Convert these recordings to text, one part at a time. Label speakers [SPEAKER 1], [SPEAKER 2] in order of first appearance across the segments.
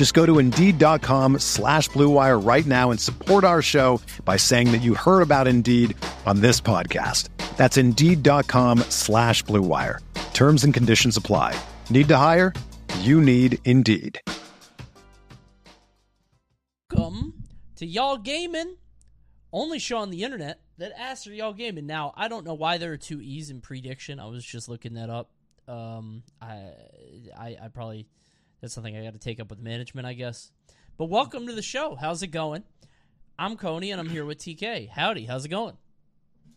[SPEAKER 1] Just go to Indeed.com slash BlueWire right now and support our show by saying that you heard about Indeed on this podcast. That's Indeed.com slash BlueWire. Terms and conditions apply. Need to hire? You need Indeed.
[SPEAKER 2] Welcome to Y'all Gaming, only show on the internet that asks are Y'all Gaming. Now, I don't know why there are two E's in prediction. I was just looking that up. Um, I, I, I probably that's something I got to take up with management, I guess. But welcome to the show. How's it going? I'm Coney, and I'm here with TK. Howdy, how's it going?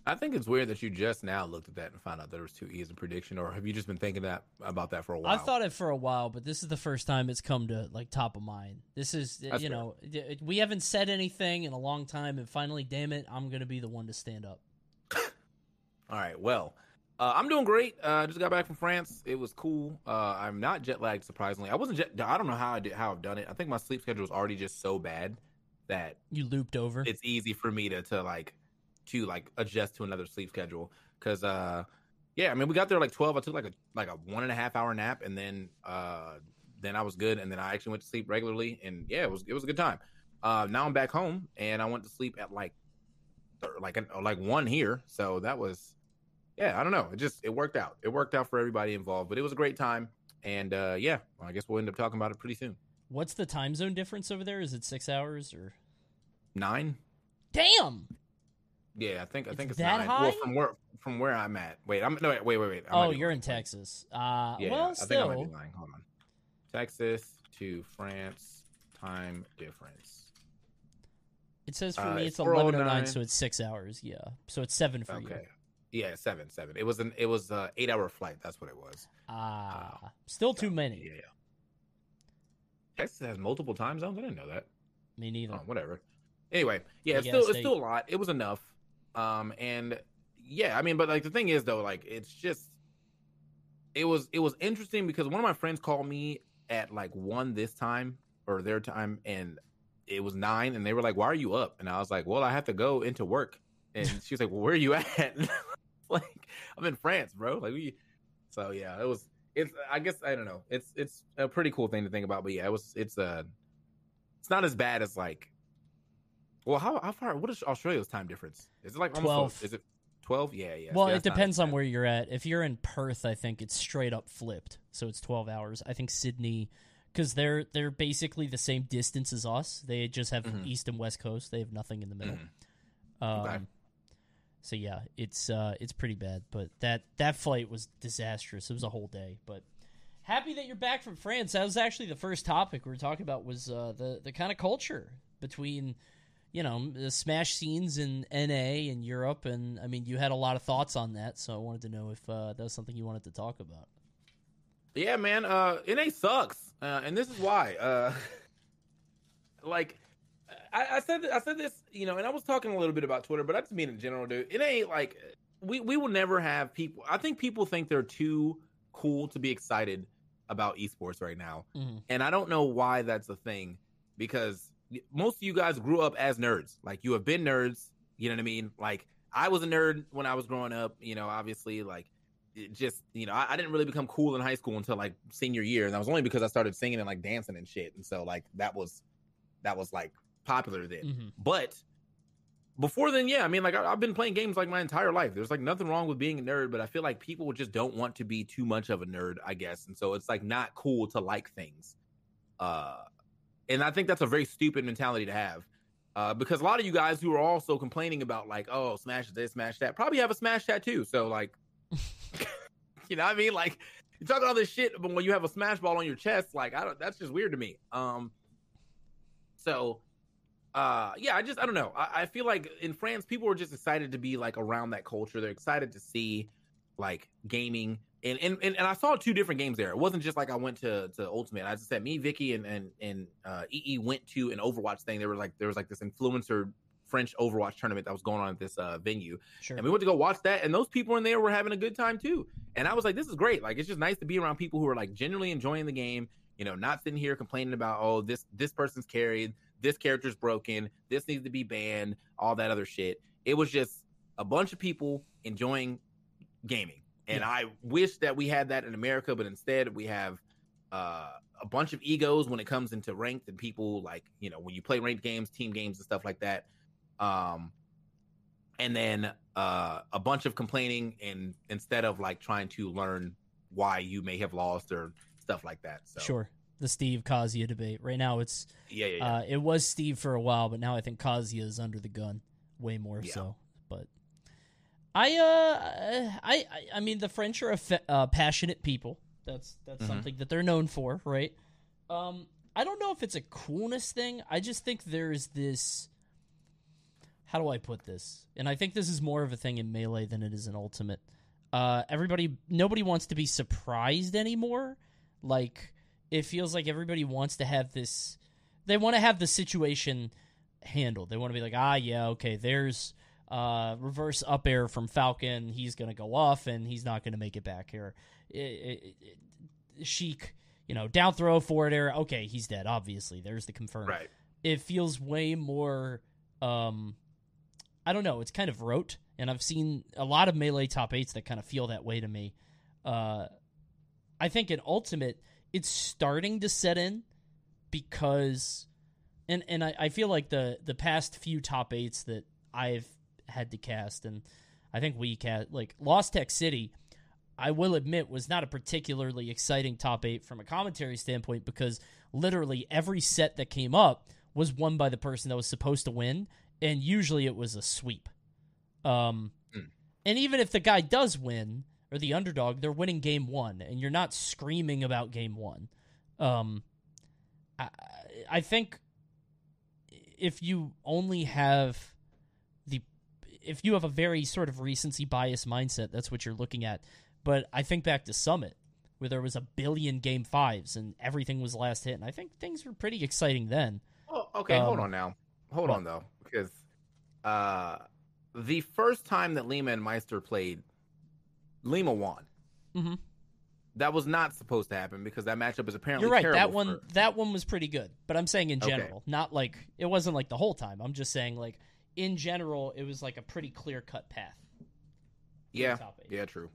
[SPEAKER 3] I think it's weird that you just now looked at that and found out that there was two E's in prediction, or have you just been thinking that about that for a while?
[SPEAKER 2] I thought it for a while, but this is the first time it's come to like top of mind. This is
[SPEAKER 3] That's
[SPEAKER 2] you know we haven't said anything in a long time, and finally, damn it, I'm gonna be the one to stand up.
[SPEAKER 3] All right, well, uh, I'm doing great. Uh, I just got back from France. It was cool. Uh, I'm not jet lagged, surprisingly. I wasn't jet. I don't know how I did how I've done it. I think my sleep schedule was already just so bad that
[SPEAKER 2] You looped over.
[SPEAKER 3] it's easy for me to to like to like adjust to another sleep schedule because uh yeah i mean we got there like 12 i took like a like a one and a half hour nap and then uh then i was good and then i actually went to sleep regularly and yeah it was it was a good time uh now i'm back home and i went to sleep at like like an, like one here so that was yeah i don't know it just it worked out it worked out for everybody involved but it was a great time and uh yeah i guess we'll end up talking about it pretty soon
[SPEAKER 2] What's the time zone difference over there? Is it six hours or?
[SPEAKER 3] nine
[SPEAKER 2] Damn.
[SPEAKER 3] yeah i think i
[SPEAKER 2] It's
[SPEAKER 3] think it's
[SPEAKER 2] that
[SPEAKER 3] nine
[SPEAKER 2] high?
[SPEAKER 3] well from where from where i'm at wait i'm no wait wait wait, wait. I might
[SPEAKER 2] Oh, you're
[SPEAKER 3] lying.
[SPEAKER 2] in Texas. Uh,
[SPEAKER 3] Yeah,
[SPEAKER 2] well,
[SPEAKER 3] I think I might
[SPEAKER 2] still.
[SPEAKER 3] be lying. Hold on. Texas to France time difference.
[SPEAKER 2] It says for
[SPEAKER 3] Uh,
[SPEAKER 2] me
[SPEAKER 3] it's
[SPEAKER 2] it's 11:09,
[SPEAKER 3] 4:09.
[SPEAKER 2] so it's six hours. Yeah, so it's seven for you.
[SPEAKER 3] Yeah, seven, seven. It was an it was a eight hour flight. That's what it was.
[SPEAKER 2] Ah, still too many.
[SPEAKER 3] Yeah. Texas has multiple time zones. I didn't know that.
[SPEAKER 2] Me neither.
[SPEAKER 3] Oh, whatever. Anyway, yeah, it's still it's still a lot. It was enough. Um, and yeah, I mean, but like the thing is though, like it's just it was it was interesting because one of my friends called me at like one this time or their time, and it was nine, and they were like, "Why are you up?" And I was like, "Well, I have to go into work." And she was like, "Well, where are you at?" like, I'm in France, bro. Like we. So yeah, it was. It's. I guess I don't know. It's it's a pretty cool thing to think about, but yeah, it was. It's uh It's not as bad as like. Well, how how far? What is Australia's time difference? Is it like
[SPEAKER 2] 12.
[SPEAKER 3] Is it twelve? Yeah, yeah.
[SPEAKER 2] well,
[SPEAKER 3] See,
[SPEAKER 2] it
[SPEAKER 3] that's not as
[SPEAKER 2] depends on where you're at. If you're in Perth, I think it's straight up flipped, so it's 12 hours. I think Sydney, because they're they're basically the same distance as us. They just have
[SPEAKER 3] Mhm.
[SPEAKER 2] east and west coast. They have nothing in the middle.
[SPEAKER 3] Mhm.
[SPEAKER 2] Um,
[SPEAKER 3] Okay.
[SPEAKER 2] So yeah, it's uh, it's pretty bad. But that that flight was disastrous. It was a whole day. But happy that you're back from France. That was actually the first topic we were talking about was uh, the the kind of culture between you know the smash scenes in NA and Europe. And I mean, you had a lot of thoughts on that, so I wanted to know if uh, that was something you wanted to talk about.
[SPEAKER 3] Yeah, man. Uh, NA sucks, uh, and this is why. Uh, like, I, I said, I said this, you know, and I was talking a little bit about Twitter, but I just mean in general, dude. It ain't like we we will never have people. I think people think they're too cool to be excited about esports right now,
[SPEAKER 2] Mhm.
[SPEAKER 3] and I don't know why that's a thing because most of you guys grew up as nerds. Like you have been nerds. You know what I mean? Like I was a nerd when I was growing up. You know, obviously, like it just you know I, I didn't really become cool in high school until like senior year, and that was only because I started singing and like dancing and shit. And so like that was that was like popular then.
[SPEAKER 2] Mhm.
[SPEAKER 3] But before then, yeah, I mean, like I, I've been playing games like my entire life. There's like nothing wrong with being a nerd, but I feel like people just don't want to be too much of a nerd, I guess, and so it's like not cool to like things. Uh, and I think that's a very stupid mentality to have. Uh, because a lot of you guys who are also complaining about like, oh, smash this, smash that, probably have a smash tattoo. So like, you know what I mean? Like, you talking all this shit, but when you have a smash ball on your chest, like, I don't. That's just weird to me. Um. So, uh, yeah, I just I don't know. I, I feel like in France, people are just excited to be like around that culture. They're excited to see like gaming and, and and and I saw two different games there. It wasn't just like I went to to Ultimate. I just said me, Vicky, and and and uh, EE went to an Overwatch thing. There was like there was like this influencer French Overwatch tournament that was going on at this uh, venue,
[SPEAKER 2] Sure.
[SPEAKER 3] and we went to go watch that. And those people in there were having a good time too. And I was like, this is great. Like it's just nice to be around people who are like genuinely enjoying the game. You know, not sitting here complaining about oh this this person's carried, this character's broken, this needs to be banned, all that other shit. It was just a bunch of people enjoying gaming. And
[SPEAKER 2] Yeah.
[SPEAKER 3] I wish that we had that in America, but instead we have uh, a bunch of egos when it comes into ranked and people like, you know, when you play ranked games, team games and stuff like that. Um and then uh a bunch of complaining and instead of like trying to learn why you may have lost or stuff like that. So
[SPEAKER 2] Sure. The Steve Kazuya debate. Right now, it's
[SPEAKER 3] Yeah, yeah, yeah.
[SPEAKER 2] uh, it was Steve for a while, but now I think Kazuya is under the gun, way more
[SPEAKER 3] Yeah.
[SPEAKER 2] so. But I, uh, I, I, I mean, the French are a fa- uh, passionate people. That's that's
[SPEAKER 3] Mhm.
[SPEAKER 2] something that they're known for, right? Um, I don't know if it's a coolness thing. I just think there's this. How do I put this? And I think this is more of a thing in melee than it is in ultimate. Uh, everybody, nobody wants to be surprised anymore. Like it feels like everybody wants to have this. They want to have the situation handled. They want to be like, ah, yeah, okay. There's uh, reverse up air from Falcon. He's gonna go off, and he's not gonna make it back here. It, it, it, Sheik, you know, down throw forward air. Okay, he's dead. Obviously, there's the confirm.
[SPEAKER 3] right.
[SPEAKER 2] It feels way more. Um, I don't know. It's kind of rote, and I've seen a lot of melee top eights that kind of feel that way to me. Uh, I think in Ultimate, it's starting to set in because, and and I, I feel like the the past few top eights that I've had to cast, and I think we cast like Lost Tech City. I will admit was not a particularly exciting top eight from a commentary standpoint because literally every set that came up was won by the person that was supposed to win, and usually it was a sweep. Um,
[SPEAKER 3] Hmm.
[SPEAKER 2] and even if the guy does win or the underdog, they're winning game one, and you're not screaming about game one. Um, I, I think if you only have the if you have a very sort of recency bias mindset, that's what you're looking at. But I think back to Summit, where there was a billion game fives and everything was last hit, and I think things were pretty exciting then.
[SPEAKER 3] Oh, okay, hold
[SPEAKER 2] Um,
[SPEAKER 3] on now. Hold
[SPEAKER 2] what?
[SPEAKER 3] on though, because uh, the first time that Lima and Maister played, Lima won.
[SPEAKER 2] Mhm.
[SPEAKER 3] That was not supposed to happen because that matchup is apparently
[SPEAKER 2] You're right. That one, that one was pretty good. But I'm saying in
[SPEAKER 3] Okay.
[SPEAKER 2] general, not like it wasn't like the whole time. I'm just saying like in general, it was like a pretty clear cut path.
[SPEAKER 3] yeah, yeah, true.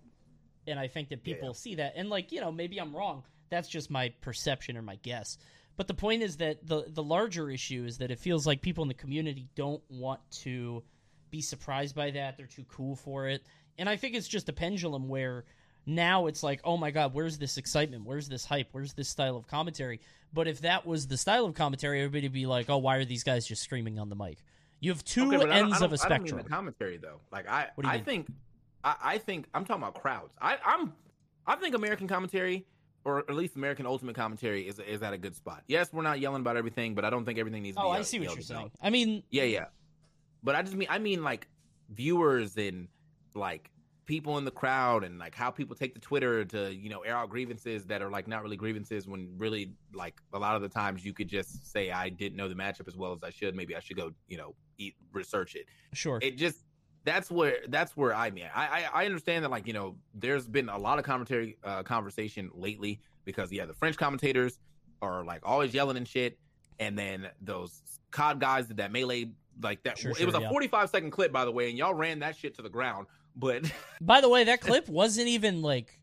[SPEAKER 2] and I think that
[SPEAKER 3] Yeah.
[SPEAKER 2] people see that. And like you know, maybe I'm wrong. That's just my perception or my guess. But the point is that the the larger issue is that it feels like people in the community don't want to be surprised by that. They're too cool for it. And I think it's just a pendulum where now it's like, oh my god, where's this excitement? Where's this hype? Where's this style of commentary? But if that was the style of commentary, everybody would be like, oh, why are these guys just screaming on the mic? You have two
[SPEAKER 3] Okay, but I don't-
[SPEAKER 2] ends of a
[SPEAKER 3] don't- I don't mean
[SPEAKER 2] spectrum.
[SPEAKER 3] the commentary though. Like I,
[SPEAKER 2] What do you
[SPEAKER 3] I
[SPEAKER 2] mean?
[SPEAKER 3] think, I, I think I'm talking about crowds. I, I'm, I think American commentary, or at least American Ultimate commentary, is is at a good spot. Yes, we're not yelling about everything, but I don't think everything needs to
[SPEAKER 2] Oh,
[SPEAKER 3] be.
[SPEAKER 2] I see what you're saying. I mean,
[SPEAKER 3] Yeah, yeah. But I just mean I mean like viewers and like people in the crowd and like how people take to Twitter to, you know, air out grievances that are like not really grievances when really like a lot of the times you could just say I didn't know the matchup as well as I should. Maybe I should go, you know, eat research it.
[SPEAKER 2] sure.
[SPEAKER 3] It just that's where that's where I mean I, I I understand that like you know there's been a lot of commentary uh, conversation lately because yeah the French commentators are like always yelling and shit and then those COD guys did that melee like that
[SPEAKER 2] Sure,
[SPEAKER 3] it was a
[SPEAKER 2] yeah.
[SPEAKER 3] 45 second clip by the way and y'all ran that shit to the ground but
[SPEAKER 2] By the way, that clip wasn't even like.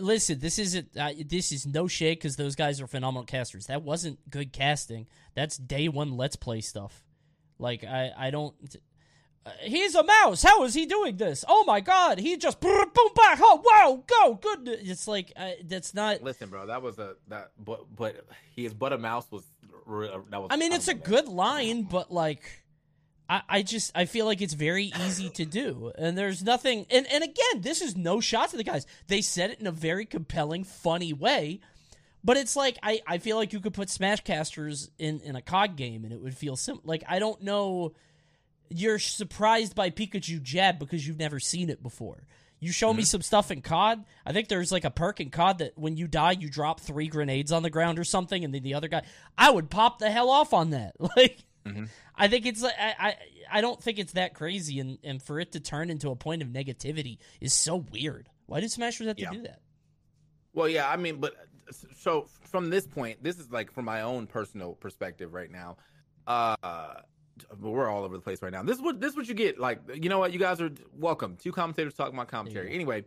[SPEAKER 2] Listen, this isn't. Uh, this is no shade because those guys are phenomenal casters. That wasn't good casting. That's day one Let's Play stuff. Like I, I don't. Uh, he's a mouse. How is he doing this? Oh my god! He just boom back. Oh wow, go good. It's like uh, that's not.
[SPEAKER 3] listen bro that was a that but but he is but a mouse was re- that was
[SPEAKER 2] I mean, it's a good line, but like, I, I just I feel like it's very easy to do, and there's nothing. And and again, this is no shot to the guys. They said it in a very compelling, funny way. But it's like I, I feel like you could put Smashcasters in, in a COD game and it would feel sim like I don't know you're surprised by Pikachu jab because you've never seen it before. You show mm-hmm. me some stuff in COD. I think there's like a perk in COD that when you die, you drop three grenades on the ground or something, and then the other guy, I would pop the hell off on that. Like, mm-hmm. I think it's like I, I I don't think it's that crazy, and and for it to turn into a point of negativity is so weird. Why did Smashers have to yeah. do that?
[SPEAKER 3] Well, yeah, I mean, but so from this point, this is like from my own personal perspective right now. Uh we're all over the place right now. This is what this is what you get. Like, you know what? You guys are welcome. Two commentators talking about commentary. Yeah. Anyway,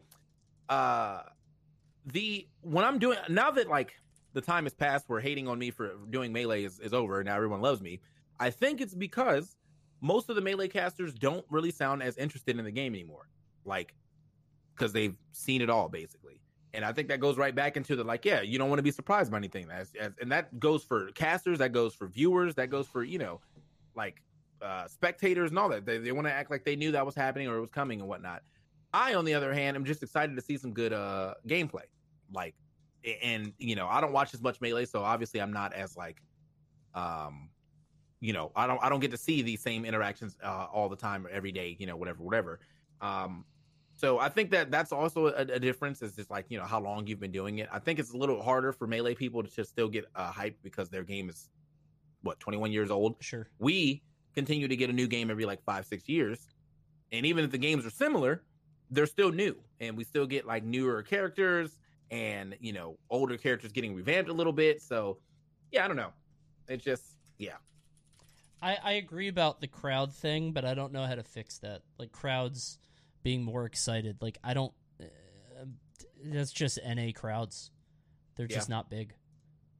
[SPEAKER 3] uh the when I'm doing now that like the time has passed where hating on me for doing melee is, is over now everyone loves me. I think it's because most of the melee casters don't really sound as interested in the game anymore. Like because they've seen it all basically. And I think that goes right back into the like, yeah, you don't want to be surprised by anything. As, as, and that goes for casters, that goes for viewers, that goes for, you know, like uh, spectators and all that. They, they want to act like they knew that was happening or it was coming and whatnot. I, on the other hand, am just excited to see some good uh, gameplay. Like, and you know, I don't watch as much melee, so obviously I'm not as like, um, you know, I don't I don't get to see these same interactions uh, all the time or every day, you know, whatever, whatever. Um, so I think that that's also a, a, difference. Is just like you know how long you've been doing it. I think it's a little harder for melee people to just still get uh, hype because their game is what 21 years old.
[SPEAKER 2] Sure.
[SPEAKER 3] We continue to get a new game every like five six years, and even if the games are similar, they're still new, and we still get like newer characters and you know older characters getting revamped a little bit. So yeah, I don't know. It's just yeah.
[SPEAKER 2] I, I agree about the crowd thing, but I don't know how to fix that. Like crowds being more excited. Like I don't. Uh, that's just NA crowds. They're just not big.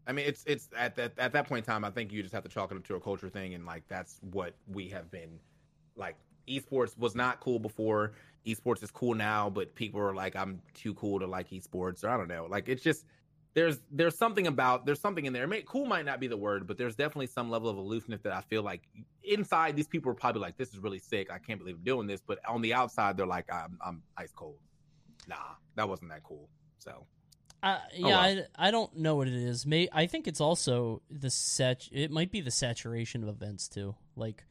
[SPEAKER 3] I mean, it's it's at that at that point in time. I think you just have to chalk it up to a culture thing, and like that's what we have been. Like esports was not cool before. Esports is cool now, but people are like, I'm too cool to like esports, or I don't know. Like it's just there's there's something about there's something in there. May, cool might not be the word, but there's definitely some level of aloofness that I feel like inside these people are probably like, "This is really sick. I can't believe I'm doing this," but on the outside, they're like, "I'm I'm ice cold." Nah, that wasn't that cool. So,
[SPEAKER 2] uh, yeah, oh. I, I don't know what it is. May I think it's also the set. It might be the saturation of events too. Like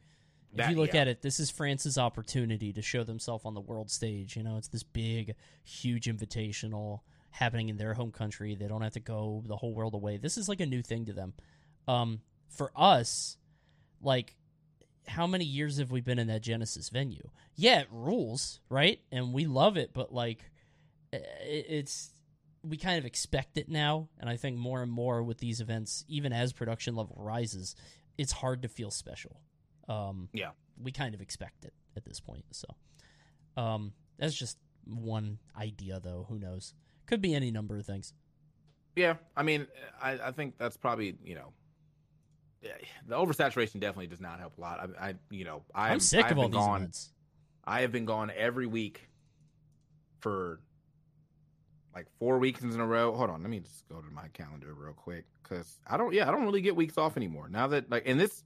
[SPEAKER 2] if that, you look yeah. at it, this is France's opportunity to show themselves on the world stage. You know, it's this big, huge invitational happening in their home country. They don't have to go the whole world away. This is like a new thing to them. Um, for us, like, how many years have we been in that Genesis venue? Yeah, it rules, right? And we love it, but like, it's we kind of expect it now. And I think more and more with these events, even as production level rises, it's hard to feel special. Um,
[SPEAKER 3] yeah,
[SPEAKER 2] we kind of expect it at this point. So, um, that's just one idea, though. Who knows? Could be any number of things.
[SPEAKER 3] Yeah, I mean, I, I think that's probably you know, the oversaturation definitely does not help a lot. I, I you know, I,
[SPEAKER 2] am sick of all these gone, events.
[SPEAKER 3] I have been gone every week for like four weeks in a row. Hold on, let me just go to my calendar real quick because I don't. Yeah, I don't really get weeks off anymore now that like, and this,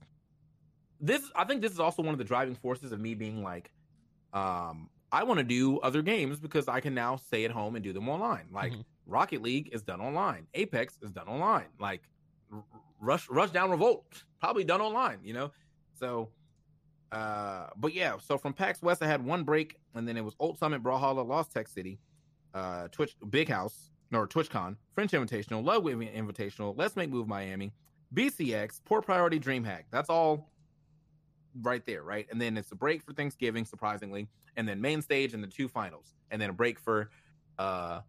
[SPEAKER 3] this I think this is also one of the driving forces of me being like, um, I want to do other games because I can now stay at home and do them online. Like mm-hmm. Rocket League is done online, Apex is done online, like Rush Rushdown Revolt probably done online. You know, so. Uh, but yeah, so from PAX West, I had one break, and then it was Old Summit, Brawlhalla, Lost Tech City, uh, Twitch Big House, or TwitchCon, French Invitational, Ludwig Invitational, Let's Make Move Miami, BCX, Port Priority DreamHack. That's all right there, right? And then it's a break for Thanksgiving, surprisingly, and then main stage and the two finals, and then a break for uh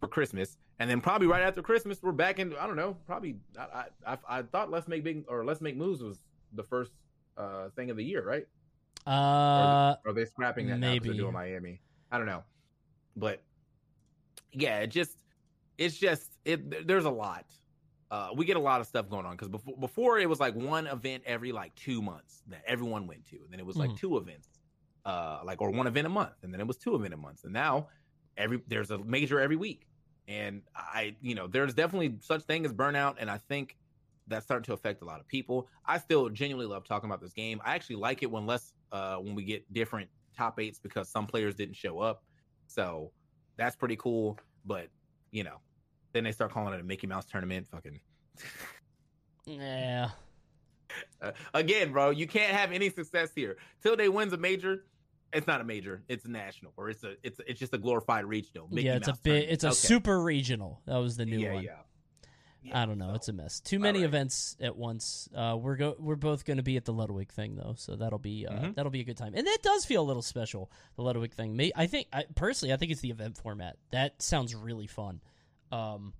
[SPEAKER 3] for Christmas, and then probably right after Christmas we're back in. I don't know, probably I I, I thought Let's Make Big or Let's Make Moves was the first uh thing of the year, right?
[SPEAKER 2] Uh,
[SPEAKER 3] or are they scrapping that maybe now doing Miami? I don't know, but yeah, it just it's just it. There's a lot uh, we get a lot of stuff going on because before before it was like one event every like two months that everyone went to, and then it was like mm-hmm. two events, uh, like or one event a month, and then it was two event a month, and now every there's a major every week, and I you know there's definitely such thing as burnout, and I think that's starting to affect a lot of people. I still genuinely love talking about this game. I actually like it when less uh, when we get different top eights because some players didn't show up. So that's pretty cool. But you know, then they start calling it a Mickey Mouse tournament. Fucking
[SPEAKER 2] Yeah.
[SPEAKER 3] uh, again, bro, you can't have any success here till they wins a major. It's not a major; it's a national, or it's a it's it's just a glorified regional. Mickey
[SPEAKER 2] yeah, it's
[SPEAKER 3] Mouse
[SPEAKER 2] a bit. It's a
[SPEAKER 3] Okay.
[SPEAKER 2] super regional. That was the new
[SPEAKER 3] yeah,
[SPEAKER 2] one.
[SPEAKER 3] yeah. Yeah,
[SPEAKER 2] I don't know.
[SPEAKER 3] so-
[SPEAKER 2] It's a mess. Too many
[SPEAKER 3] right.
[SPEAKER 2] events at once. Uh, we're go. We're both going to be at the Ludwig thing though, so that'll be uh,
[SPEAKER 3] Mhm.
[SPEAKER 2] that'll be a good time. And that does feel a little special. The Ludwig thing. May I think I, personally, I think it's the event format. That sounds really fun. Um,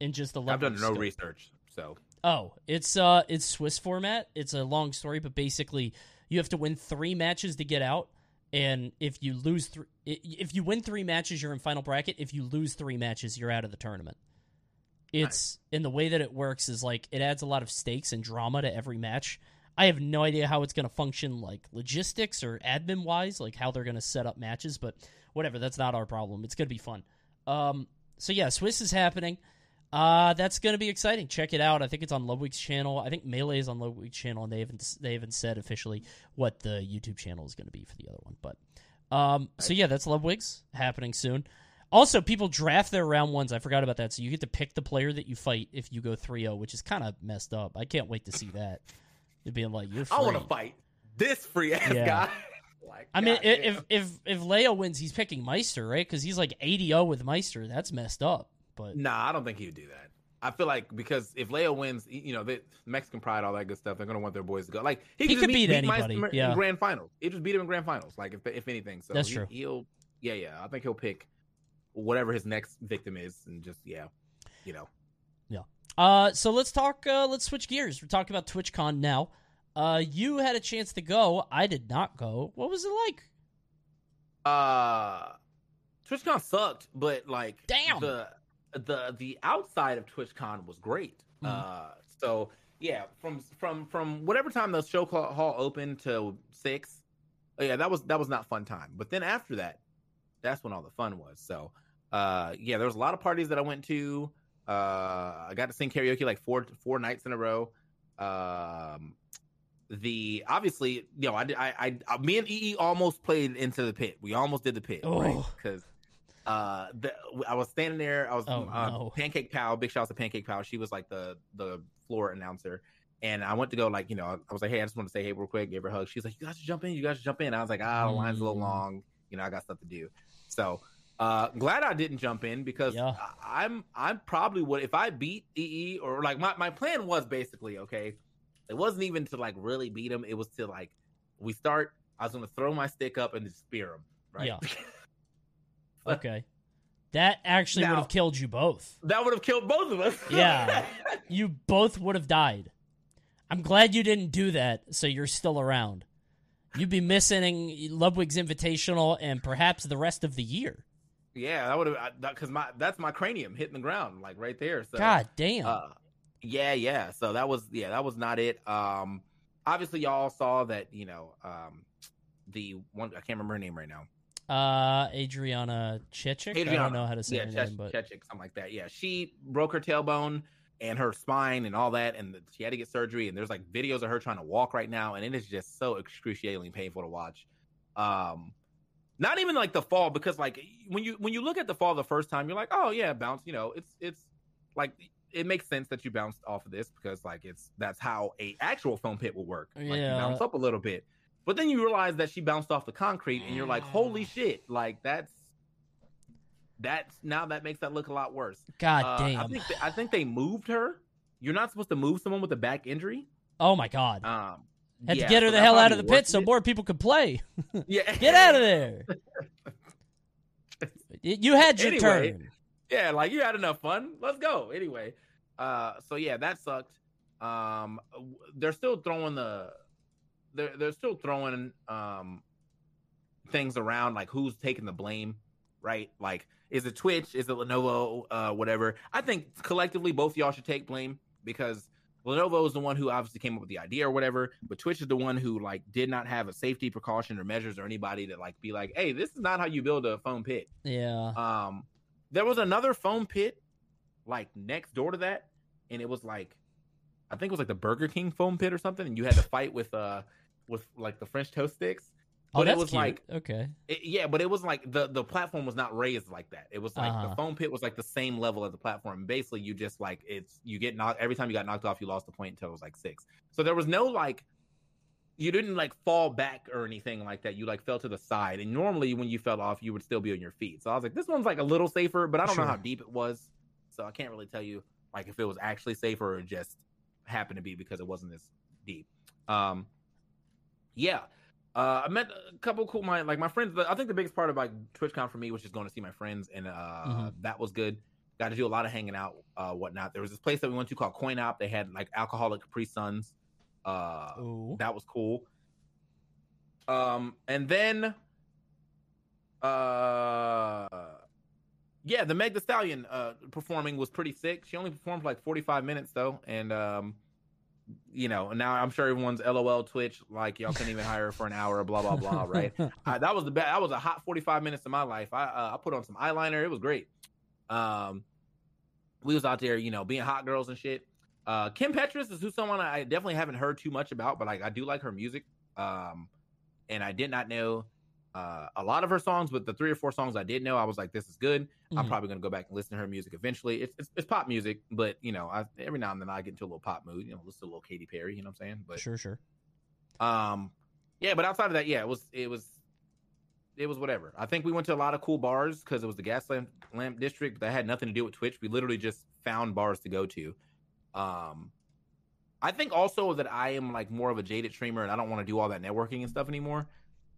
[SPEAKER 2] in just the
[SPEAKER 3] level.
[SPEAKER 2] I've
[SPEAKER 3] done no
[SPEAKER 2] scope.
[SPEAKER 3] research, so
[SPEAKER 2] Oh, it's uh, it's Swiss format. It's a long story, but basically, you have to win three matches to get out. And if you lose three, if you win three matches, you're in final bracket. If you lose three matches, you're out of the tournament. It's in the way that it works is like it adds a lot of stakes and drama to every match. I have no idea how it's going to function, like logistics or admin wise, like how they're going to set up matches. But whatever, that's not our problem. It's going to be fun. Um, so yeah, Swiss is happening. Uh, that's going to be exciting. Check it out. I think it's on Ludwig's channel. I think Melee is on Ludwig's channel, and they haven't they haven't said officially what the YouTube channel is going to be for the other one. But um, so yeah, that's Ludwig's happening soon. Also, people draft their round ones. I forgot about that. So you get to pick the player that you fight if you go 3-0, which is kind of messed up. I can't wait to see that. You're being like, you're. Free.
[SPEAKER 3] I want to fight this free ass
[SPEAKER 2] Yeah.
[SPEAKER 3] guy. Like,
[SPEAKER 2] I mean, i-
[SPEAKER 3] goddamn.
[SPEAKER 2] if if if Leo wins, he's picking Maister, right? Because he's like 80-0 with Maister. That's messed up. But
[SPEAKER 3] Nah, I don't think he would do that. I feel like because if Leo wins, you know, the Mexican pride, all that good stuff, they're gonna want their boys to go. Like
[SPEAKER 2] He
[SPEAKER 3] just
[SPEAKER 2] could beat
[SPEAKER 3] Maister
[SPEAKER 2] anybody,
[SPEAKER 3] in
[SPEAKER 2] yeah.
[SPEAKER 3] grand finals. He just beat him in grand finals. Like if if anything, so
[SPEAKER 2] That's
[SPEAKER 3] he,
[SPEAKER 2] true.
[SPEAKER 3] He'll yeah yeah. I think he'll pick whatever his next victim is, and just yeah, you know. Yeah.
[SPEAKER 2] Uh, so let's talk. Uh, let's switch gears. We're talking about TwitchCon now. Uh, you had a chance to go. I did not go. What was it like?
[SPEAKER 3] Uh, TwitchCon sucked, but like
[SPEAKER 2] Damn.
[SPEAKER 3] the the the outside of TwitchCon was great.
[SPEAKER 2] Mhm.
[SPEAKER 3] Uh, so yeah, from from from whatever time the show hall opened to six, yeah, that was that was not fun time. But then after that, that's when all the fun was. So uh, yeah, there was a lot of parties that I went to. Uh, I got to sing karaoke like four four nights in a row. Um, the obviously, you know, I, I, I, I, me and EE almost played into the pit. We almost did the pit, right?
[SPEAKER 2] Oh.
[SPEAKER 3] Because uh, the, I was standing there. I was
[SPEAKER 2] Oh,
[SPEAKER 3] uh,
[SPEAKER 2] no.
[SPEAKER 3] Pancake Pal. Big shout out to Pancake Pal. She was like the the floor announcer. And I went to go like you know I was like hey I just want to say hey real quick give her a hug she's like you guys should jump in you guys should jump in I was like ah the line's a little
[SPEAKER 2] Mm.
[SPEAKER 3] long you know I got stuff to do so uh glad I didn't jump in because
[SPEAKER 2] Yeah.
[SPEAKER 3] I, I'm I'm probably would if I beat EE or like my, my plan was basically okay it wasn't even to like really beat him it was to like we start I was gonna throw my stick up and just spear him right
[SPEAKER 2] Yeah. Okay, that actually would have killed you both.
[SPEAKER 3] that would have killed both of us
[SPEAKER 2] Yeah. You both would have died. I'm glad you didn't do that, so you're still around. You'd be missing Ludwig's Invitational and perhaps the rest of the year.
[SPEAKER 3] yeah that would have because my that's my cranium hitting the ground like right there so
[SPEAKER 2] God damn.
[SPEAKER 3] Uh, yeah, yeah. So that was yeah, that was not it. Um, obviously y'all saw that you know um the one I can't remember her name right now.
[SPEAKER 2] Uh, Adriana Chechik. I
[SPEAKER 3] Adriana.
[SPEAKER 2] don't know how to say
[SPEAKER 3] yeah,
[SPEAKER 2] her
[SPEAKER 3] Chech-
[SPEAKER 2] name, but
[SPEAKER 3] Chechik, something like that. Yeah, she broke her tailbone and her spine and all that, and she had to get surgery. And there's like videos of her trying to walk right now, and it is just so excruciatingly painful to watch. Um, not even like the fall because like when you when you look at the fall the first time, you're like, oh yeah, bounce. You know, it's it's like it makes sense that you bounced off of this because like it's that's how a actual foam pit will work. Like you
[SPEAKER 2] Yeah.
[SPEAKER 3] bounce up a little bit. But then you realize that she bounced off the concrete and you're like, holy
[SPEAKER 2] Mm.
[SPEAKER 3] shit, like that's that's now that makes that look a lot worse.
[SPEAKER 2] God
[SPEAKER 3] Uh, I
[SPEAKER 2] damn.
[SPEAKER 3] think th- I think they moved her. You're not supposed to move someone with a back injury.
[SPEAKER 2] oh my God.
[SPEAKER 3] Um
[SPEAKER 2] Had
[SPEAKER 3] yeah,
[SPEAKER 2] to get her
[SPEAKER 3] so
[SPEAKER 2] the hell out of the pit
[SPEAKER 3] worked
[SPEAKER 2] so more people could play.
[SPEAKER 3] Yeah.
[SPEAKER 2] Get out of there. You had your
[SPEAKER 3] Anyway.
[SPEAKER 2] turn.
[SPEAKER 3] Yeah, like you had enough fun. Let's go. Anyway, uh, so yeah, that sucked. Um, they're still throwing the, they're they're still throwing um things around like who's taking the blame, right? Like, is it Twitch? Is it Lenovo? Uh, whatever. I think collectively both y'all should take blame because Lenovo is the one who obviously came up with the idea or whatever, but Twitch is the one who like did not have a safety precaution or measures or anybody to like be like, hey, this is not how you build a foam pit.
[SPEAKER 2] Yeah.
[SPEAKER 3] Um, there was another foam pit like next door to that, and it was like, I think it was like the Burger King foam pit or something, and you had to fight with uh with like the French toast sticks.
[SPEAKER 2] Oh,
[SPEAKER 3] But
[SPEAKER 2] that's
[SPEAKER 3] it was
[SPEAKER 2] cute.
[SPEAKER 3] like
[SPEAKER 2] okay.
[SPEAKER 3] it, yeah, but it was like the the platform was not raised like that. It was like
[SPEAKER 2] Uh-huh.
[SPEAKER 3] the foam pit was like the same level as the platform. Basically, you just like it's you get knocked every time you got knocked off, you lost a point until it was like six. So there was no like you didn't like fall back or anything like that. You like fell to the side, and normally when you fell off, you would still be on your feet. So I was like, this one's like a little safer, but I don't know how deep it was, so I can't really tell you like if it was actually safer or just happened to be because it wasn't as deep. Um, yeah. Uh, I met a couple cool my like my friends. I think the biggest part of like TwitchCon for me was just going to see my friends, and uh,
[SPEAKER 2] Mhm.
[SPEAKER 3] that was good. Got to do a lot of hanging out, uh, whatnot. There was this place that we went to called Coin Op. They had like alcoholic Capri Suns. Uh,
[SPEAKER 2] Ooh.
[SPEAKER 3] that was cool. Um, and then, uh, yeah, the Meg Thee Stallion uh performing was pretty sick. She only performed for like forty five minutes though, and um, you know, now I'm sure everyone's LOL Twitch like y'all couldn't even hire her for an hour, blah blah blah, right? uh, that was the best. That was a hot 45 minutes of my life. I uh, I put on some eyeliner. It was great. Um, we was out there, you know, being hot girls and shit. Uh, Kim Petras is who someone I definitely haven't heard too much about, but like I do like her music. Um, and I did not know uh, a lot of her songs, but the three or four songs I did know, I was like, this is good. I'm
[SPEAKER 2] Mhm.
[SPEAKER 3] probably gonna go back and listen to her music eventually. It's it's, it's pop music, but you know, I, every now and then I get into a little pop mood. You know, listen to a little Katy Perry. You know what I'm saying? But
[SPEAKER 2] sure, sure.
[SPEAKER 3] um, yeah, but outside of that, yeah, it was it was it was whatever. I think we went to a lot of cool bars because it was the gas lamp, lamp district that had nothing to do with Twitch. We literally just found bars to go to. Um, I think also that I am like more of a jaded streamer and I don't want to do all that networking and stuff anymore.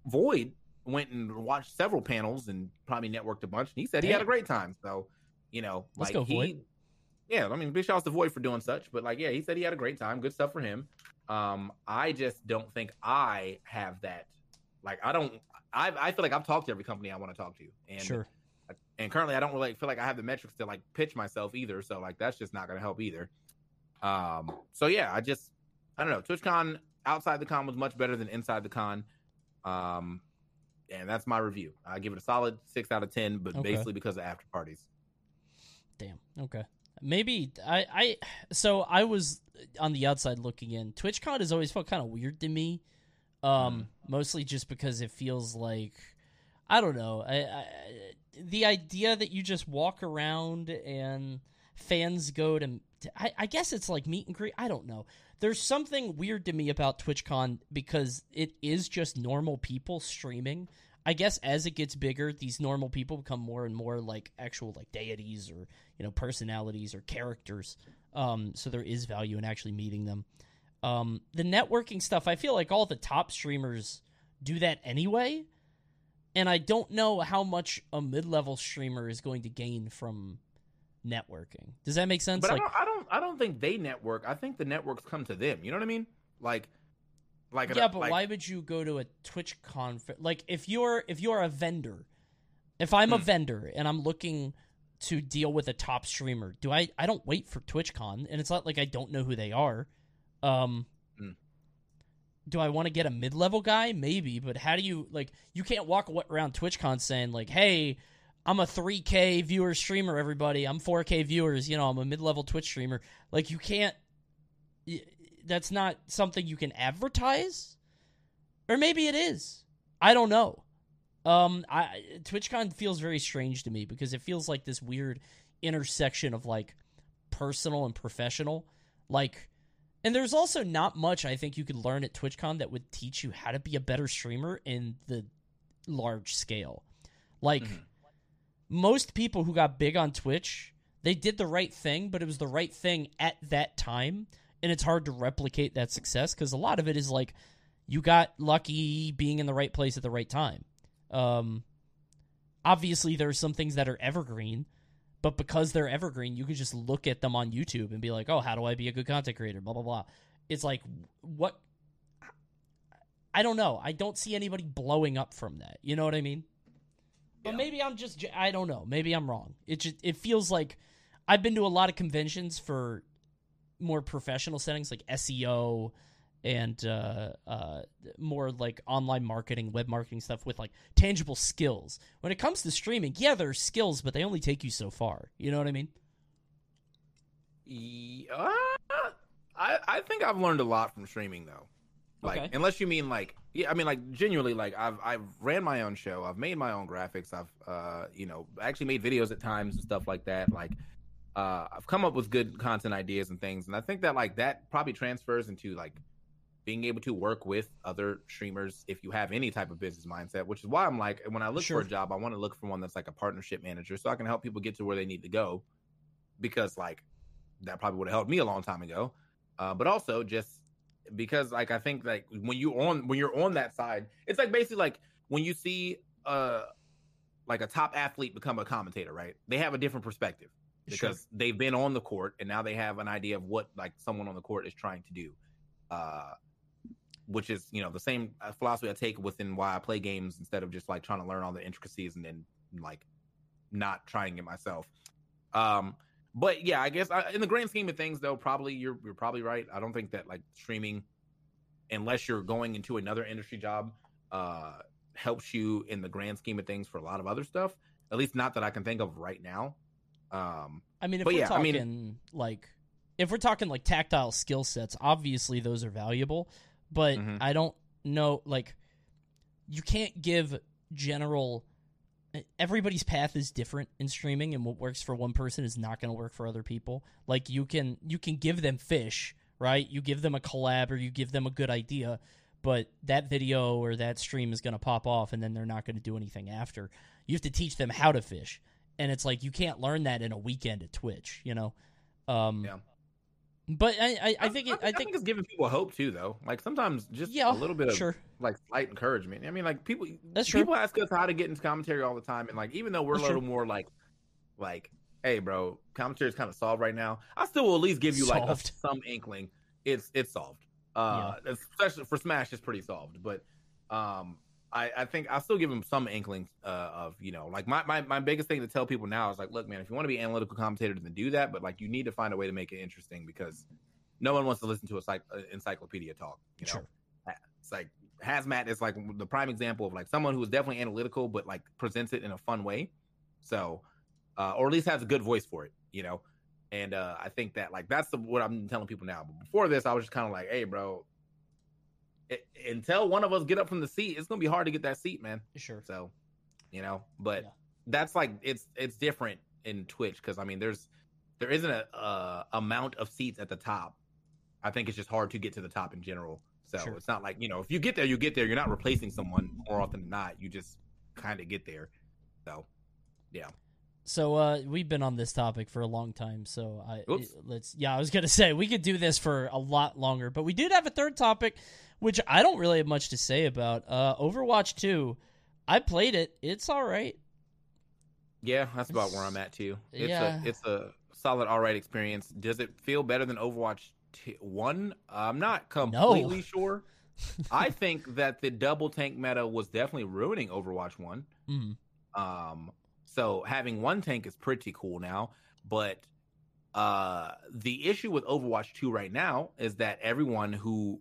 [SPEAKER 3] Void went and watched several panels and probably networked a bunch. And he said he had a great time. So, you know,
[SPEAKER 2] Let's
[SPEAKER 3] like
[SPEAKER 2] go,
[SPEAKER 3] he,
[SPEAKER 2] Void.
[SPEAKER 3] yeah, I mean, big shouts to Void for doing such. But like, yeah, he said he had a great time. Good stuff for him. Um, I just don't think I have that. Like, I don't. I I feel like I've talked to every company I want to talk to, and
[SPEAKER 2] sure.
[SPEAKER 3] and currently I don't really feel like I have the metrics to like pitch myself either. So like that's just not going to help either. Um. So yeah, I just I don't know. TwitchCon outside the con was much better than inside the con. Um, and that's my review. I give it a solid six out of ten, but
[SPEAKER 2] Okay.
[SPEAKER 3] basically because of after parties.
[SPEAKER 2] Damn. Okay. Maybe I I so I was on the outside looking in. TwitchCon has always felt kind of weird to me. Um mostly just because it feels like I don't know. I, I the idea that you just walk around and fans go to I, I guess it's like meet and greet. I don't know. There's something weird to me about TwitchCon because it is just normal people streaming. I guess as it gets bigger, these normal people become more and more like actual like deities or you know personalities or characters. Um, so there is value in actually meeting them. Um, the networking stuff, I feel like all the top streamers do that anyway, and I don't know how much a mid-level streamer is going to gain from networking. Does that make sense?
[SPEAKER 3] But
[SPEAKER 2] like,
[SPEAKER 3] I don't, I don't, I don't think they network. I think the networks come to them. You know what I mean? Like, like
[SPEAKER 2] yeah, but
[SPEAKER 3] like,
[SPEAKER 2] why would you go to a Twitch conference? Like, if you're if you're a vendor, if I'm a
[SPEAKER 3] Hmm.
[SPEAKER 2] vendor and I'm looking to deal with a top streamer, do I? I don't wait for TwitchCon, and it's not like I don't know who they are. Um,
[SPEAKER 3] Hmm.
[SPEAKER 2] do I want to get a mid level guy? Maybe, but how do you like? You can't walk wa- around TwitchCon saying like, "Hey, I'm a 3K viewer streamer. Everybody, I'm 4K viewers. You know, I'm a mid level Twitch streamer." Like, you can't. That's not something you can advertise, or maybe it is. I don't know. Um, I TwitchCon feels very strange to me because it feels like this weird intersection of like personal and professional. Like, and there's also not much I think you could learn at TwitchCon that would teach you how to be a better streamer in the large scale. Like,
[SPEAKER 3] Mhm.
[SPEAKER 2] Most people who got big on Twitch, they did the right thing, but it was the right thing at that time, and it's hard to replicate that success because a lot of it is like you got lucky being in the right place at the right time. Um, obviously, there are some things that are evergreen, but because they're evergreen, you can just look at them on YouTube and be like, "Oh, how do I be a good content creator?" Blah blah blah. It's like what I don't know. I don't see anybody blowing up from that. You know what I mean? But
[SPEAKER 3] Yeah.
[SPEAKER 2] maybe I'm just I don't know. Maybe I'm wrong. It just it feels like I've been to a lot of conventions for more professional settings like SEO and uh, uh, more like online marketing, web marketing stuff with like tangible skills. When it comes to streaming, yeah, there are skills, but they only take you so far. You know what I mean?
[SPEAKER 3] Yeah, I I think I've learned a lot from streaming though. Like
[SPEAKER 2] Okay.
[SPEAKER 3] unless you mean like yeah, I mean like genuinely like I've I've ran my own show. I've made my own graphics. I've uh you know actually made videos at times and stuff like that. Like uh I've come up with good content ideas and things, and I think that like that probably transfers into like being able to work with other streamers if you have any type of business mindset. Which is why I'm like when I look
[SPEAKER 2] Sure.
[SPEAKER 3] for a job, I want to look for one that's like a partnership manager, so I can help people get to where they need to go. Because like that probably would have helped me a long time ago. Uh, but also just because like I think like when you on when you're on that side, it's like basically like when you see uh like a top athlete become a commentator, right? They have a different perspective because they've been on the court and now they have an idea of what like someone on the court is trying to do. Uh which is, you know, the same uh, philosophy I take within why I play games instead of just like trying to learn all the intricacies and then like not trying it myself. Um but yeah, I guess I, in the grand scheme of things, though, probably you're you're probably right. I don't think that like streaming, unless you're going into another industry job, uh, helps you in the grand scheme of things for a lot of other stuff. At least not that I can think of right now. Um,
[SPEAKER 2] I mean, if
[SPEAKER 3] But
[SPEAKER 2] we're
[SPEAKER 3] yeah, I
[SPEAKER 2] talking
[SPEAKER 3] mean-
[SPEAKER 2] like, if we're talking like tactile skill sets, obviously those are valuable. But
[SPEAKER 3] Mhm.
[SPEAKER 2] I don't know, like, you can't give general. Everybody's path is different in streaming, and what works for one person is not going to work for other people. Like you can you can give them fish, right? You give them a collab or you give them a good idea, but that video or that stream is going to pop off, and then they're not going to do anything after. You have to teach them how to fish, and it's like you can't learn that in a weekend at Twitch, you know. Um,
[SPEAKER 3] Yeah.
[SPEAKER 2] But I, I, I think it, I
[SPEAKER 3] I
[SPEAKER 2] think
[SPEAKER 3] it's giving people hope too, though. Like sometimes just
[SPEAKER 2] yeah,
[SPEAKER 3] a little bit of
[SPEAKER 2] sure.
[SPEAKER 3] like slight encouragement. I mean, like people,
[SPEAKER 2] That's true.
[SPEAKER 3] people ask us how to get into commentary all the time, and like even though we're
[SPEAKER 2] That's
[SPEAKER 3] a little
[SPEAKER 2] true.
[SPEAKER 3] more like, like, hey, bro, commentary is kind of solved right now. I still will at least give you like a, some inkling. It's it's solved. Uh, especially for Smash, it's pretty solved. But um, I I think I'll still give him some inkling uh, of you know like my, my my biggest thing to tell people now is like, look, man, if you want to be analytical commentator, then do that. But like, you need to find a way to make it interesting because no one wants to listen to a psych- uh, encyclopedia talk. You know,
[SPEAKER 2] Sure.
[SPEAKER 3] it's like hazmat is like the prime example of like someone who is definitely analytical but like presents it in a fun way so uh or at least has a good voice for it you know and uh i think that like that's the, what i'm telling people now but before this i was just kind of like hey bro it, until one of us get up from the seat it's gonna be hard to get that seat man
[SPEAKER 2] Sure.
[SPEAKER 3] so you know but
[SPEAKER 2] Yeah.
[SPEAKER 3] that's like it's it's different in twitch because i mean there's there isn't a uh amount of seats at the top i think it's just hard to get to the top in general so
[SPEAKER 2] Sure.
[SPEAKER 3] it's not like you know if you get there you get there you're not replacing someone more often than not you just kind of get there so yeah.
[SPEAKER 2] So uh, we've been on this topic for a long time. So I let's yeah, I was gonna say we could do this for a lot longer, but we did have a third topic, which I don't really have much to say about. Uh, Overwatch Two, I played it. It's all right.
[SPEAKER 3] yeah that's about where i'm at too it's
[SPEAKER 2] Yeah.
[SPEAKER 3] a it's a solid all right experience does it feel better than overwatch t- 1 i'm not completely sure i think that the double tank meta was definitely ruining overwatch 1
[SPEAKER 2] Mm.
[SPEAKER 3] Um, so having one tank is pretty cool now, but uh, the issue with Overwatch 2 right now is that everyone who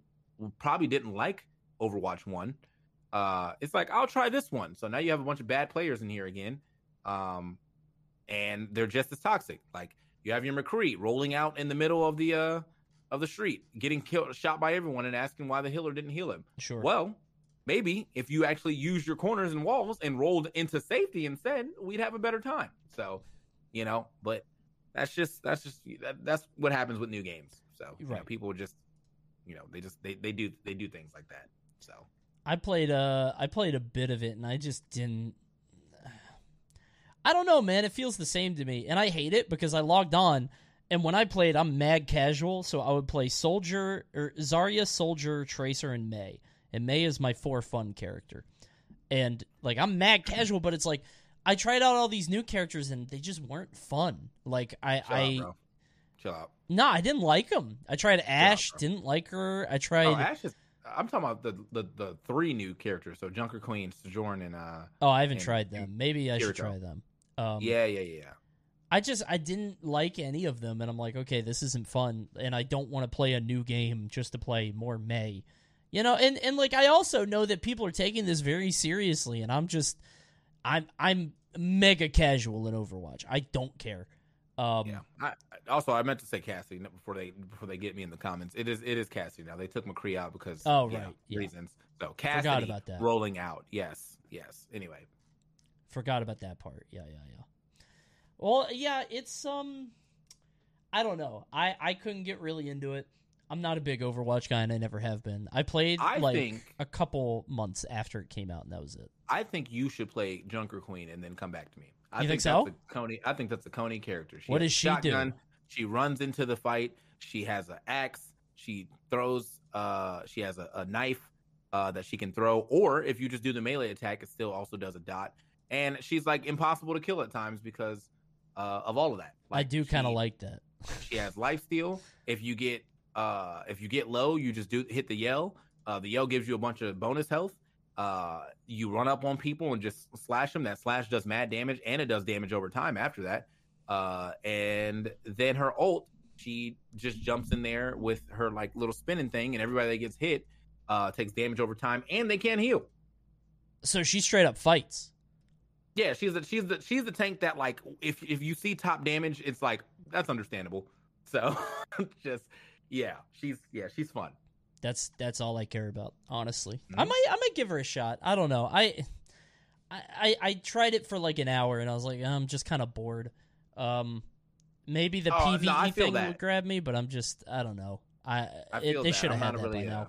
[SPEAKER 3] probably didn't like Overwatch 1, uh, it's like, I'll try this one. So now you have a bunch of bad players in here again. Um, and they're just as toxic. Like you have your McCree rolling out in the middle of the uh of the street, getting killed, shot by everyone, and asking why the healer didn't heal him.
[SPEAKER 2] Sure.
[SPEAKER 3] Well, maybe if you actually used your corners and walls and rolled into safety instead, we'd have a better time. So, you know, but that's just that's just that, that's what happens with new games. So, you know, people just you know, they just they, they do they do things like that. So,
[SPEAKER 2] I played uh I played a bit of it and I just didn't I don't know, man. It feels the same to me. And I hate it because I logged on and when I played I'm mad casual, so I would play Soldier or Zarya, Soldier, Tracer, and Mei. And Mei is my for fun character. And like I'm mad casual, but it's like I tried out all these new characters and they just weren't fun. Like I
[SPEAKER 3] chill
[SPEAKER 2] I
[SPEAKER 3] out. Chill out.
[SPEAKER 2] No, I didn't like them. I tried Ashe,
[SPEAKER 3] bro.
[SPEAKER 2] didn't like her. I tried
[SPEAKER 3] Oh, Ashe is I'm talking about the, the the three new characters. So Junker Queen, Sojourn, and uh
[SPEAKER 2] Oh, I haven't
[SPEAKER 3] and
[SPEAKER 2] tried them. Maybe I should try them. Um,
[SPEAKER 3] yeah, yeah, yeah.
[SPEAKER 2] I just I didn't like any of them, and I'm like, okay, this isn't fun, and I don't want to play a new game just to play more Mei, you know. And and like I also know that people are taking this very seriously, and I'm just I'm I'm mega casual in Overwatch. I don't care. Um,
[SPEAKER 3] Yeah. I, also, I meant to say Cassie before they before they get me in the comments. It is it is Cassie now. They took McCree out because
[SPEAKER 2] Oh,
[SPEAKER 3] know,
[SPEAKER 2] right, yeah.
[SPEAKER 3] reasons. So Cassidy
[SPEAKER 2] about that.
[SPEAKER 3] rolling out. Yes, yes. Anyway,
[SPEAKER 2] Forgot about that part. Yeah, yeah, yeah. Well, yeah, it's um I don't know. I I couldn't get really into it. I'm not a big Overwatch guy and I never have been. I played
[SPEAKER 3] I
[SPEAKER 2] like
[SPEAKER 3] think-
[SPEAKER 2] a couple months after it came out and that was it.
[SPEAKER 3] I think you should play Junker Queen and then come back to me. I
[SPEAKER 2] You think
[SPEAKER 3] that's
[SPEAKER 2] so?
[SPEAKER 3] a Coney, I think that's a Coney character. She
[SPEAKER 2] What does she do?
[SPEAKER 3] She runs into the fight. She has an axe. She throws. Uh, she has a, a knife uh, that she can throw, or if you just do the melee attack, it still also does a dot. And she's like impossible to kill at times because uh, of all of that.
[SPEAKER 2] I do kind of like that.
[SPEAKER 3] she has life steal. If you get uh if you get low, you just do hit the yell. Uh the yell gives you a bunch of bonus health. Uh you run up on people and just slash them. That slash does mad damage and it does damage over time after that. Uh and then her ult, she just jumps in there with her like little spinning thing and everybody that gets hit uh takes damage over time and they can't heal.
[SPEAKER 2] So she straight up fights.
[SPEAKER 3] Yeah, she's the she's the she's the tank that like if if you see top damage, it's like that's understandable. So just yeah, she's yeah, she's fun.
[SPEAKER 2] That's that's all I care about, honestly. I
[SPEAKER 3] Mhm.
[SPEAKER 2] might I might give her a shot. I don't know. I I I, I tried it for like an hour and I was like, I'm just kind of bored. Um maybe the
[SPEAKER 3] Oh,
[SPEAKER 2] PvE
[SPEAKER 3] no,
[SPEAKER 2] thing
[SPEAKER 3] that.
[SPEAKER 2] would grab me, but I'm just I don't know. I,
[SPEAKER 3] I
[SPEAKER 2] it, they should have had that
[SPEAKER 3] really
[SPEAKER 2] by
[SPEAKER 3] uh,
[SPEAKER 2] now.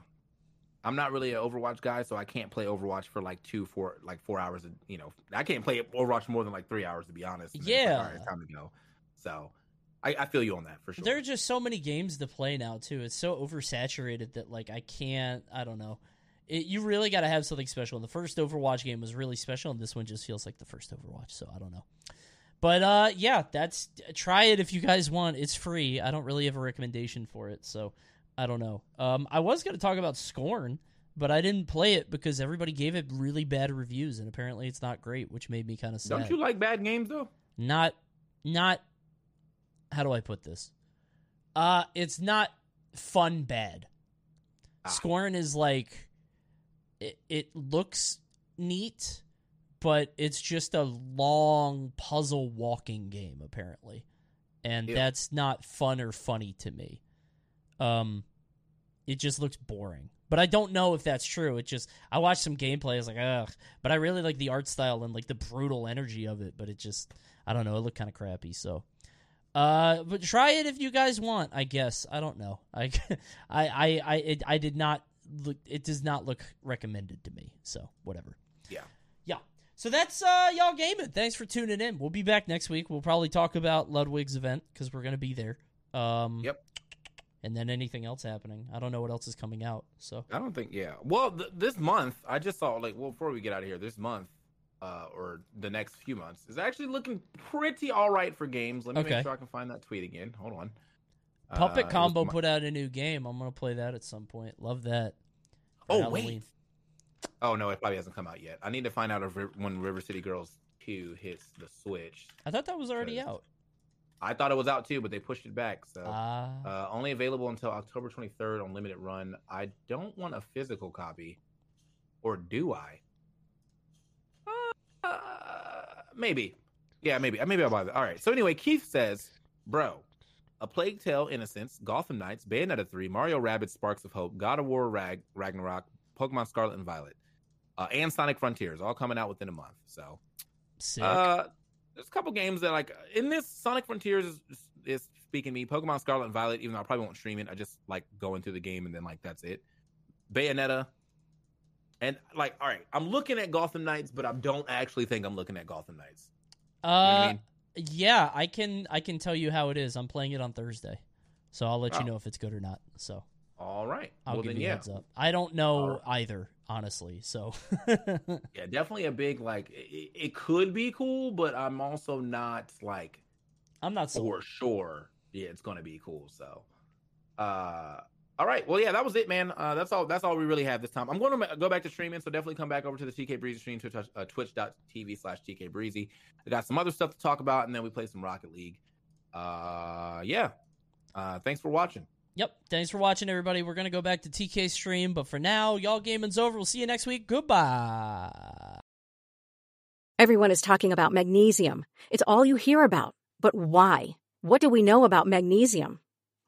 [SPEAKER 3] I'm not really an Overwatch guy, so I can't play Overwatch for like two, four, like four hours. You know, I can't play Overwatch more than like three hours to be honest. Then like,
[SPEAKER 2] Yeah.
[SPEAKER 3] all right, time to go. So, I, I feel you on that for sure.
[SPEAKER 2] There are just so many games to play now too. It's so oversaturated that like I can't. I don't know. It, you really got to have something special. And the first Overwatch game was really special, and this one just feels like the first Overwatch. So I don't know. But uh, yeah, that's try it if you guys want. It's free. I don't really have a recommendation for it, so I don't know. Um, I was going to talk about Scorn, but I didn't play it because everybody gave it really bad reviews, and apparently it's not great, which made me kind of sad.
[SPEAKER 3] Don't you like bad games though?
[SPEAKER 2] not not how do I put this? Uh it's not fun bad.
[SPEAKER 3] Ah.
[SPEAKER 2] Scorn is like it, it looks neat, but it's just a long puzzle walking game apparently. And that's not fun or funny to me. Um it just looks boring. But I don't know if that's true. It just I watched some gameplay, I was like, ugh. But I really like the art style and like the brutal energy of it, but it just I don't know, it looked kinda crappy, so uh, but try it if you guys want. I guess I don't know. I, I, I, I, it, I did not look. It does not look recommended to me. So whatever.
[SPEAKER 3] Yeah.
[SPEAKER 2] Yeah. So that's uh, y'all gaming. Thanks for tuning in. We'll be back next week. We'll probably talk about Ludwig's event because we're gonna be there. Um,
[SPEAKER 3] Yep.
[SPEAKER 2] And then anything else happening. I don't know what else is coming out. So
[SPEAKER 3] I don't think. Yeah. Well, th- this month I just saw like well before we get out of here, this month uh, or the next few months is actually looking pretty all right for games. Let me
[SPEAKER 2] Okay.
[SPEAKER 3] make sure I can find that tweet again. Hold on. Uh,
[SPEAKER 2] Puppet
[SPEAKER 3] was
[SPEAKER 2] Combo
[SPEAKER 3] Mo-
[SPEAKER 2] put out a new game. I'm gonna play that at some point. Love that.
[SPEAKER 3] Oh
[SPEAKER 2] Halloween.
[SPEAKER 3] wait. Oh no, it probably hasn't come out yet. I need to find out if when River City Girls two hits the Switch.
[SPEAKER 2] I thought that was already out.
[SPEAKER 3] I thought it was out too, but they pushed it back. So
[SPEAKER 2] Ah.
[SPEAKER 3] uh, only available until October 23rd on limited run. I don't want a physical copy, or do I? Uh, maybe. Yeah, maybe. Maybe I'll buy that. All right. So anyway, Keith says, "Bro, A Plague Tale: Innocence, Gotham Knights, Bayonetta 3, Mario Rabbids Sparks of Hope, God of War Rag Ragnarok, Pokemon Scarlet and Violet, uh, and Sonic Frontiers, all coming out within a month. So
[SPEAKER 2] Sick.
[SPEAKER 3] uh, there's a couple games that like in this Sonic Frontiers is, is speaking to me. Pokemon Scarlet and Violet, even though I probably won't stream it, I just like going through the game and then like that's it. Bayonetta, and like all right, I'm looking at Gotham Knights, but I don't actually think I'm looking at Gotham Knights.
[SPEAKER 2] uh,
[SPEAKER 3] You know I mean?
[SPEAKER 2] yeah, I can I can tell you how it is. I'm playing it on Thursday, so I'll let
[SPEAKER 3] Oh.
[SPEAKER 2] you know if it's good or not. So
[SPEAKER 3] All right,
[SPEAKER 2] I'll
[SPEAKER 3] well
[SPEAKER 2] give
[SPEAKER 3] then
[SPEAKER 2] you a
[SPEAKER 3] yeah,
[SPEAKER 2] heads up. I don't know
[SPEAKER 3] Alright.
[SPEAKER 2] either, honestly. So
[SPEAKER 3] yeah, definitely a big like. It, it could be cool, but I'm also not like
[SPEAKER 2] I'm not so.
[SPEAKER 3] for sure. Yeah, it's gonna be cool. So, uh, all right. Well, yeah, that was it, man. Uh, that's all. That's all we really have this time. I'm going to go back to streaming, so definitely come back over to the TK Breezy stream to uh, twitch.tv slash TK Breezy. I got some other stuff to talk about, and then we play some Rocket League. Uh, yeah. Uh, thanks for watching.
[SPEAKER 2] Yep. Thanks for watching, everybody. We're gonna go back to TK stream, but for now, y'all gaming's over. We'll see you next week. Goodbye.
[SPEAKER 4] Everyone is talking about magnesium. It's all you hear about. But why? What do we know about magnesium?